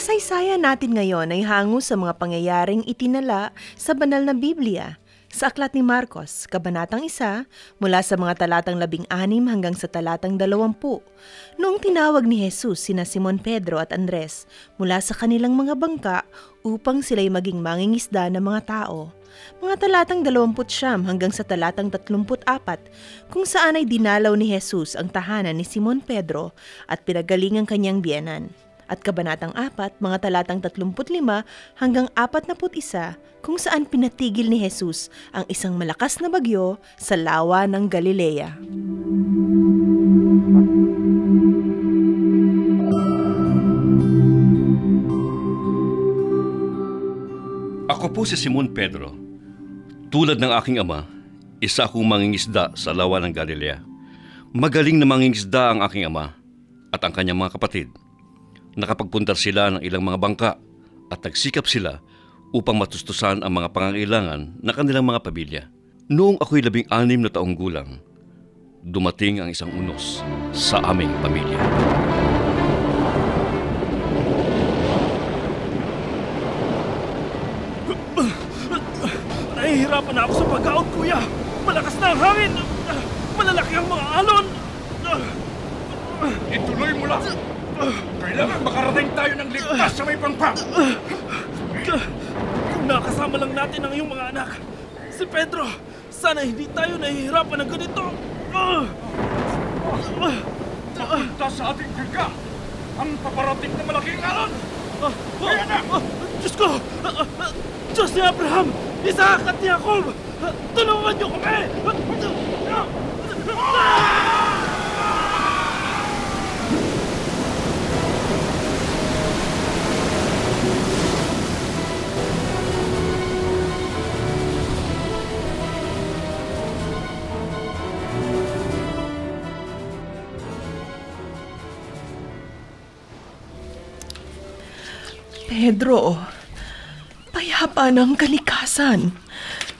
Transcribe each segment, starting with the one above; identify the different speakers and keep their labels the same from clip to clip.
Speaker 1: kasaysayan natin ngayon ay hango sa mga pangyayaring itinala sa banal na Biblia. Sa aklat ni Marcos, Kabanatang 1, mula sa mga talatang 16 hanggang sa talatang 20, noong tinawag ni Jesus sina Simon Pedro at Andres mula sa kanilang mga bangka upang sila'y maging mangingisda ng mga tao. Mga talatang 20 hanggang sa talatang 34 kung saan ay dinalaw ni Jesus ang tahanan ni Simon Pedro at pinagaling ang kanyang biyanan at Kabanatang 4, mga talatang 35 hanggang 41 kung saan pinatigil ni Jesus ang isang malakas na bagyo sa lawa ng Galilea.
Speaker 2: Ako po si Simon Pedro. Tulad ng aking ama, isa akong mangingisda sa lawa ng Galilea. Magaling na mangingisda ang aking ama at ang kanyang mga kapatid. Nakapagpuntar sila ng ilang mga bangka at nagsikap sila upang matustusan ang mga pangangailangan ng kanilang mga pamilya. Noong ako'y labing anim na taong gulang, dumating ang isang unos sa aming pamilya.
Speaker 3: Nahihirapan na ako sa pagkaon, kuya. Malakas na ang hangin. Malalaki ang mga alon.
Speaker 4: Ituloy mo lang. Kailangan makarating tayo ng ligtas sa may pangpang.
Speaker 3: Kung nakasama lang natin ang iyong mga anak. Si Pedro, sana hindi tayo nahihirapan ng ganito.
Speaker 4: Papunta sa ating bigka. Ang paparating na malaking alon.
Speaker 3: Kaya na! Diyos ko! Diyos ni Abraham! Isaac at Jacob! Tulungan niyo kami!
Speaker 1: Pedro, payapa ng kalikasan.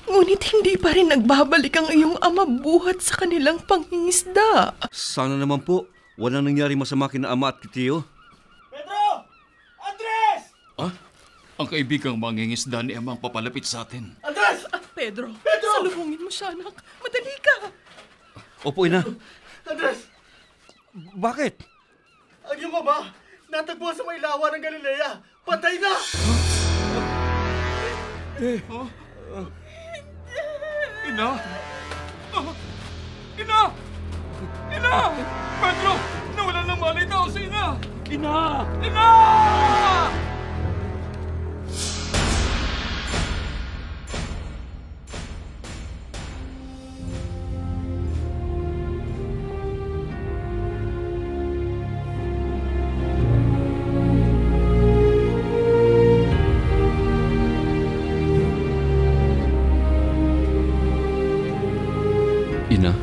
Speaker 1: Ngunit hindi pa rin nagbabalik ang iyong ama buhat sa kanilang pangingisda.
Speaker 2: Sana naman po, walang nangyari masama kina ama at kitiyo.
Speaker 3: Pedro! Andres!
Speaker 4: Ah? Ang kaibigang mangingisda ni Amang papalapit sa atin.
Speaker 3: Andres!
Speaker 1: Ah, Pedro,
Speaker 3: Pedro!
Speaker 1: salubungin mo siya, anak. Madali ka.
Speaker 2: Opo, ina.
Speaker 3: Andres!
Speaker 2: Bakit?
Speaker 3: Ang iyong ama, natagpuan sa may lawa ng Galilea. Patay na!
Speaker 4: Ina! Ah! Ina! Ina! Pedro! Nawalan ng malay tao si Ina!
Speaker 3: Ina!
Speaker 4: Ina!
Speaker 2: Ina,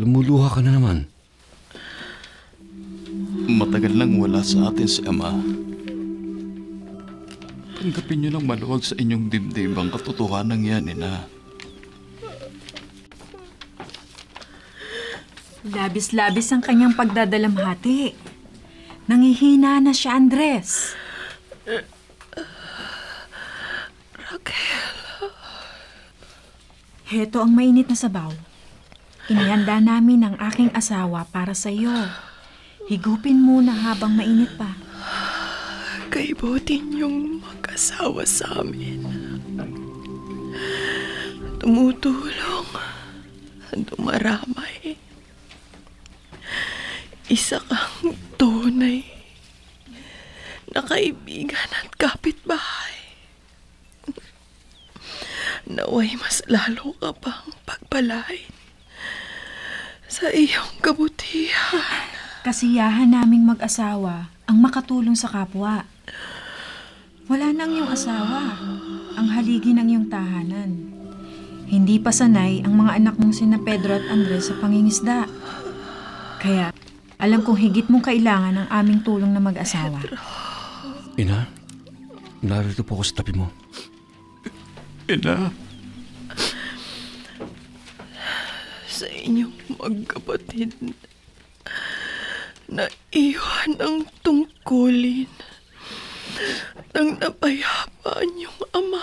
Speaker 2: lumuluha ka na naman.
Speaker 4: Matagal nang wala sa atin si Ama. Tanggapin niyo ng maluwag sa inyong dibdib ang katotohanan yan, Ina.
Speaker 5: Labis-labis ang kanyang pagdadalamhati. Nangihina na siya, Andres. Heto ang mainit na sabaw. Inihanda namin ng aking asawa para sa iyo. Higupin muna habang mainit pa.
Speaker 1: Kaibutin yung mag-asawa sa amin. Tumutulong. Dumaramay. Isa kang tunay na kaibigan at kapitbahay. Naway mas lalo ka pang pagpalain sa iyong kabutihan.
Speaker 5: Kasiyahan naming mag-asawa ang makatulong sa kapwa. Wala nang iyong asawa, ang haligi ng iyong tahanan. Hindi pa sanay ang mga anak mong sina Pedro at Andres sa pangingisda. Kaya, alam kong higit mong kailangan ang aming tulong na mag-asawa.
Speaker 2: Ina, narito po ako sa tabi mo.
Speaker 4: Ina,
Speaker 6: sa inyong magkapatid na iwan ang tungkulin ng napayapa niyong ama.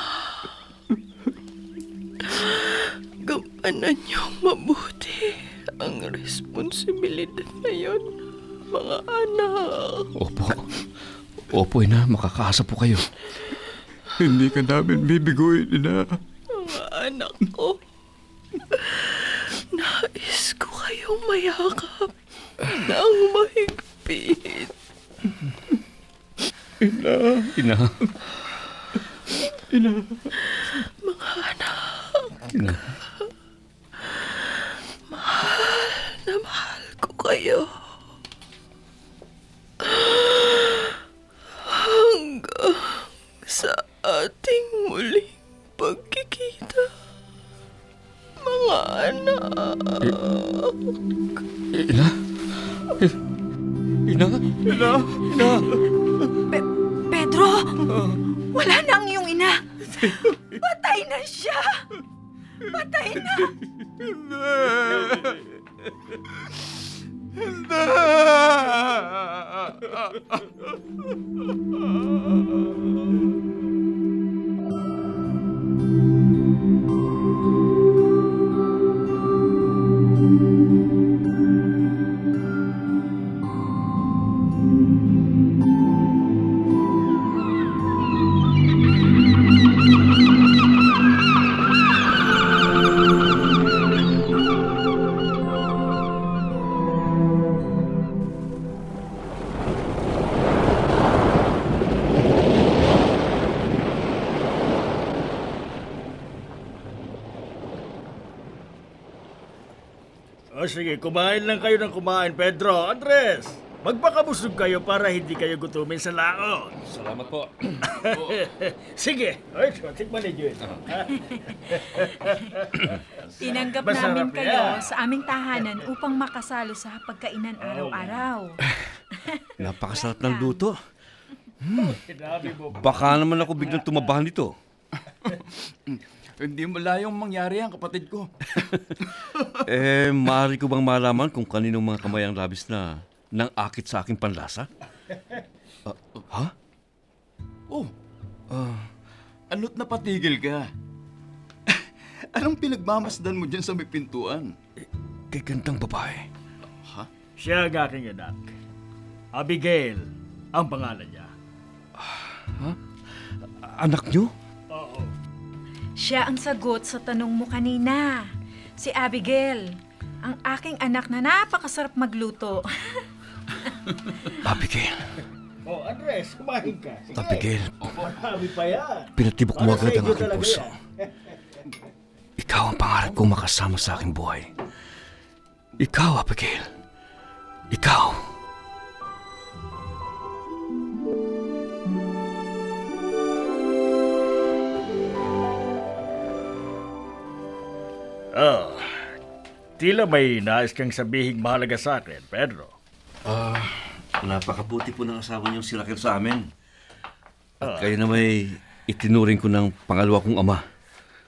Speaker 6: Gampanan niyong mabuti ang responsibilidad na yon, mga anak.
Speaker 2: Opo. Opo, ina. Makakaasa po kayo.
Speaker 4: hindi ka namin bibiguin, Ina.
Speaker 6: Mga anak ko. Nais ko kayong mayakap ng mahigpit.
Speaker 2: Ina.
Speaker 4: Ina,
Speaker 6: Mga anak,
Speaker 2: Ina.
Speaker 6: na mahal ko kayo.
Speaker 2: Ina? Ina?
Speaker 5: Pedro! Wala na ang iyong ina! Patay na siya! Patay na!
Speaker 3: O sige, kumain lang kayo ng kumain, Pedro. Andres, magpakabusog kayo para hindi kayo gutumin sa laot.
Speaker 2: Salamat po.
Speaker 3: sige, ay, tikman ninyo ito.
Speaker 5: Tinanggap
Speaker 3: Masarap
Speaker 5: namin kayo
Speaker 3: yan.
Speaker 5: sa aming tahanan upang makasalo sa pagkainan araw-araw.
Speaker 2: Napakasarap ng luto.
Speaker 3: Sinabi mo,
Speaker 2: Baka naman ako biglang tumabahan dito.
Speaker 4: Hindi malayong mangyari ang kapatid ko.
Speaker 2: Eh, maaari ko bang malaman kung kaninong mga kamay ang labis na nang akit sa aking panlasa? Ah, ha?
Speaker 4: Oh, ano't napatigil ka? Anong pinagmamasdan mo dyan sa may pintuan?
Speaker 2: Kay gandang babae.
Speaker 3: siya ang aking anak. Abigail, ang pangalan niya.
Speaker 2: Anak niyo?
Speaker 5: Siya ang sagot sa tanong mo kanina. Si Abigail, ang aking anak na napakasarap magluto.
Speaker 2: Abigail.
Speaker 3: Oh, Andres, kumain ka. Sige.
Speaker 2: Abigail,
Speaker 3: Marami pa yan.
Speaker 2: pinatibok mo agad ang aking puso. Ikaw ang pangarap kong makasama sa aking buhay. Ikaw, Abigail. Ikaw.
Speaker 3: Tila may nais kang sabihin mahalaga sa akin, Pedro.
Speaker 2: Napakabuti po ng asawa niyong silakir sa amin. At kayo na may itinuring ko ng pangalawa kong ama.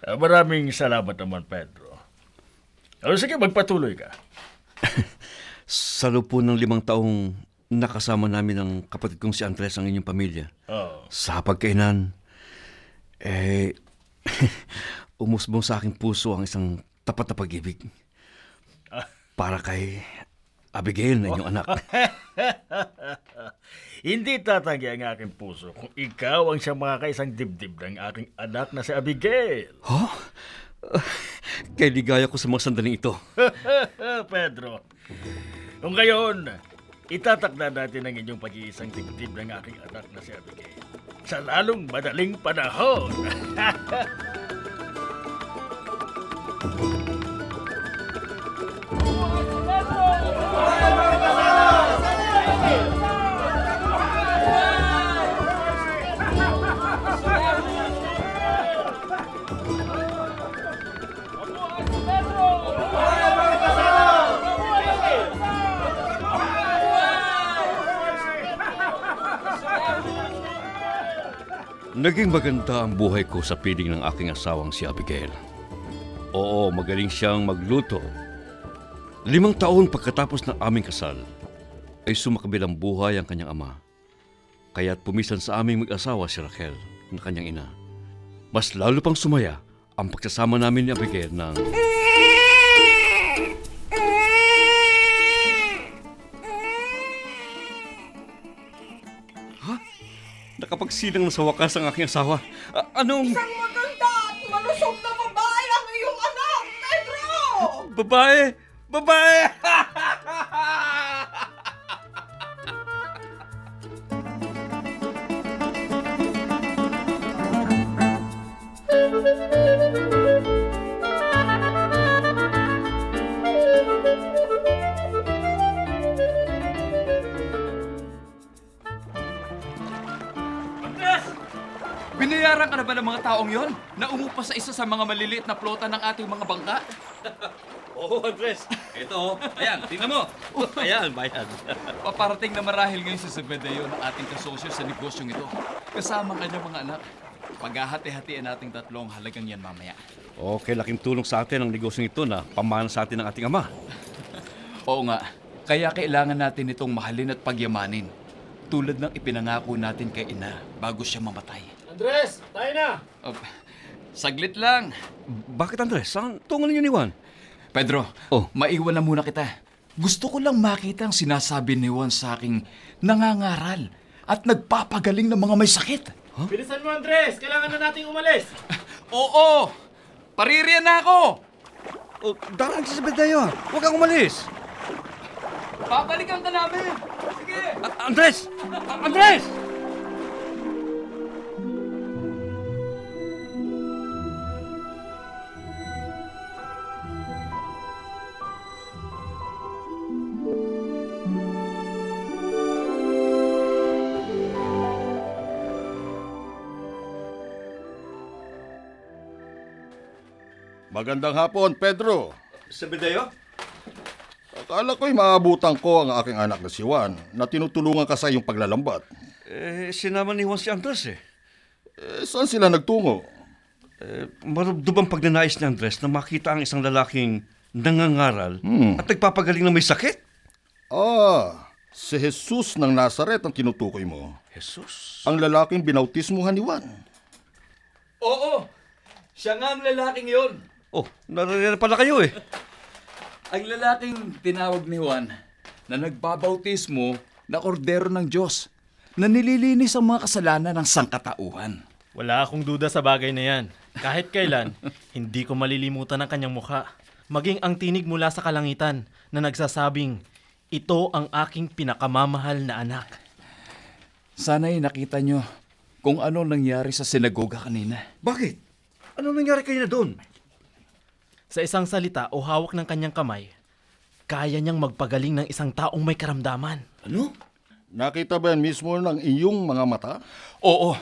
Speaker 3: Ah, maraming salamat naman, Pedro. O sige, magpatuloy ka.
Speaker 2: Sa loob po ng limang taong nakasama namin ang kapatid kong si Andres ang inyong pamilya.
Speaker 3: Oh,
Speaker 2: Sa pagkainan, eh, umusbong sa aking puso ang isang tapat na pag-ibig. Para kay Abigail na inyong anak.
Speaker 3: hindi tatanggi ang aking puso kung ikaw ang siyang makakaisang dibdib ng aking anak na si Abigail.
Speaker 2: Ho? Kay ligaya ko sa mga sandaling ito.
Speaker 3: Pedro, kung gayon, itatakda natin ang inyong pag-iisang dibdib ng aking anak na si Abigail sa lalong madaling panahon.
Speaker 2: Naging maganda ang buhay ko sa piling ng aking asawang si Abigail. Oo, magaling siyang magluto. Limang taon pagkatapos ng aming kasal, ay sumakabilang buhay ang kanyang ama. Kaya't pumisan sa aming mag-asawa si Raquel, na kanyang ina. Mas lalo pang sumaya ang pagsasama namin ni Abigail ng... Nakapagsilang na sa wakas ang aking asawa. A- anong...
Speaker 5: Isang maganda at malusog na babae ang iyong anak, Pedro!
Speaker 2: Babae! Babae!
Speaker 7: Binayaran ka mga taong yon na umupa sa isa sa mga maliliit na plota ng ating mga bangka?
Speaker 2: Oo, Andres. Ito, ayan, tingnan mo. Ayan, bayan.
Speaker 7: Paparating na marahil ngayon si Zebedeo ng ating kasosyo sa negosyong ito. Kasama ang kanyang mga anak. Paghahati-hatiin nating tatlong halagang yan mamaya.
Speaker 2: Okay, laking tulong sa atin ang negosyong ito na pamana sa atin ng ating ama.
Speaker 7: Oo nga, kaya kailangan natin itong mahalin at pagyamanin. Tulad ng ipinangako natin kay ina bago siya mamatay.
Speaker 8: Andres, tayo na!
Speaker 7: Oh, saglit lang.
Speaker 2: Bakit, Andres? Saan tungo ninyo ni Juan?
Speaker 7: Pedro,
Speaker 2: Oh.
Speaker 7: maiwan na muna kita. Gusto ko lang makita ang sinasabi ni Juan sa aking nangangaral at nagpapagaling ng mga may sakit.
Speaker 8: Bilisan mo, Andres! Kailangan na nating umalis!
Speaker 7: Oo! Paririyan na ako!
Speaker 2: Oh, darang si Zebedeo. Huwag kang umalis.
Speaker 7: Babalikan ka namin! Sige!
Speaker 2: A- Andres! A- Andres!
Speaker 9: Magandang hapon, Pedro.
Speaker 2: Zebedeo?
Speaker 9: Akala ko'y maabutan ko ang aking anak na si Juan na tinutulungan ka sa iyong paglalambat.
Speaker 2: Eh, sinama ni Juan si Andres eh.
Speaker 9: Eh, saan sila nagtungo?
Speaker 2: eh marubdob ang pagnanais ni Andres na makita ang isang lalaking nangangaral
Speaker 9: Hmm.
Speaker 2: at nagpapagaling na may sakit.
Speaker 9: Ah, si Jesus ng Nazaret ang tinutukoy mo.
Speaker 2: Jesus.
Speaker 9: Ang lalaking binautismuhan ni Juan.
Speaker 7: Oo! Siya nga ang lalaking yon.
Speaker 2: Oh, naririyan pala kayo eh.
Speaker 7: Ang lalaking tinawag ni Juan na nagbabautismo na kordero ng Diyos na nililinis ang mga kasalanan ng sangkatauhan.
Speaker 8: Wala akong duda sa bagay na yan. Kahit kailan, hindi ko malilimutan ang kanyang mukha. Maging ang tinig mula sa kalangitan na nagsasabing, ito ang aking pinakamamahal na anak.
Speaker 7: Sana'y nakita nyo kung ano nangyari sa sinagoga kanina.
Speaker 2: Bakit? Ano nangyari kayo na doon?
Speaker 8: Sa isang salita o hawak ng kanyang kamay, kaya niyang magpagaling ng isang taong may karamdaman.
Speaker 2: Ano?
Speaker 9: Nakita ba yan mismo ng iyong mga mata?
Speaker 7: Oo,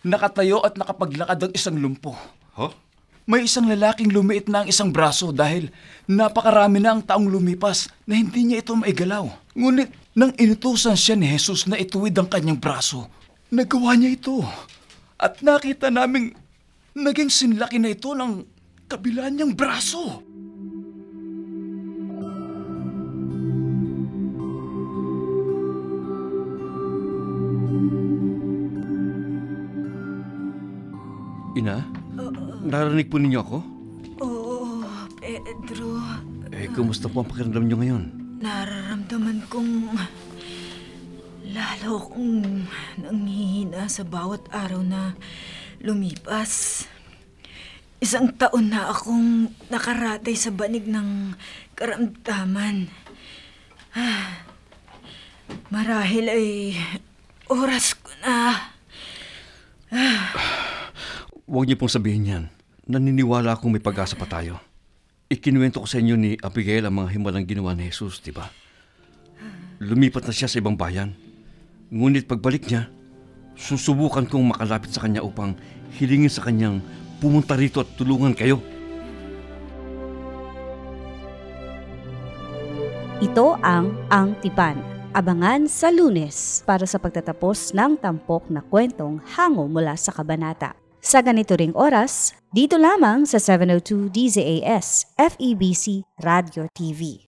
Speaker 7: nakatayo at nakapaglakad ang isang lumpo.
Speaker 2: Huh?
Speaker 7: May isang lalaking lumiit na ang isang braso dahil napakarami na ang taong lumipas na hindi niya ito maigalaw. Ngunit nang inutusan siya ni Jesus na ituwid ang kanyang braso, nagawa niya ito. At nakita naming naging sinlaki na ito ng kabila niyang braso.
Speaker 2: Ina? Narinig po ninyo ako?
Speaker 5: Oo, Pedro.
Speaker 2: Eh, kumusta po ang pakiramdam nyo ngayon?
Speaker 5: Nararamdaman kong lalo kong nanghihina sa bawat araw na lumipas. Isang taon na akong nakaratay sa banig ng karamdaman. Ah, Marahil ay oras ko na.
Speaker 2: Huwag niyo pong sabihin yan. Naniniwala akong may pag-asa pa tayo. Ikinuwento ko sa inyo ni Abigail ang mga himalang ginawa ni Jesus, di ba? Lumipat na siya sa ibang bayan. Ngunit pagbalik niya, susubukan kong makalapit sa kanya upang hilingin sa kanyang pumunta rito at tulungan kayo.
Speaker 10: Ito ang Ang Tipan,
Speaker 11: Abangan sa lunes para sa pagtatapos ng tampok na kwentong hango mula sa kabanata. Sa ganito ring oras, dito lamang sa 702 DZAS FEBC Radio TV.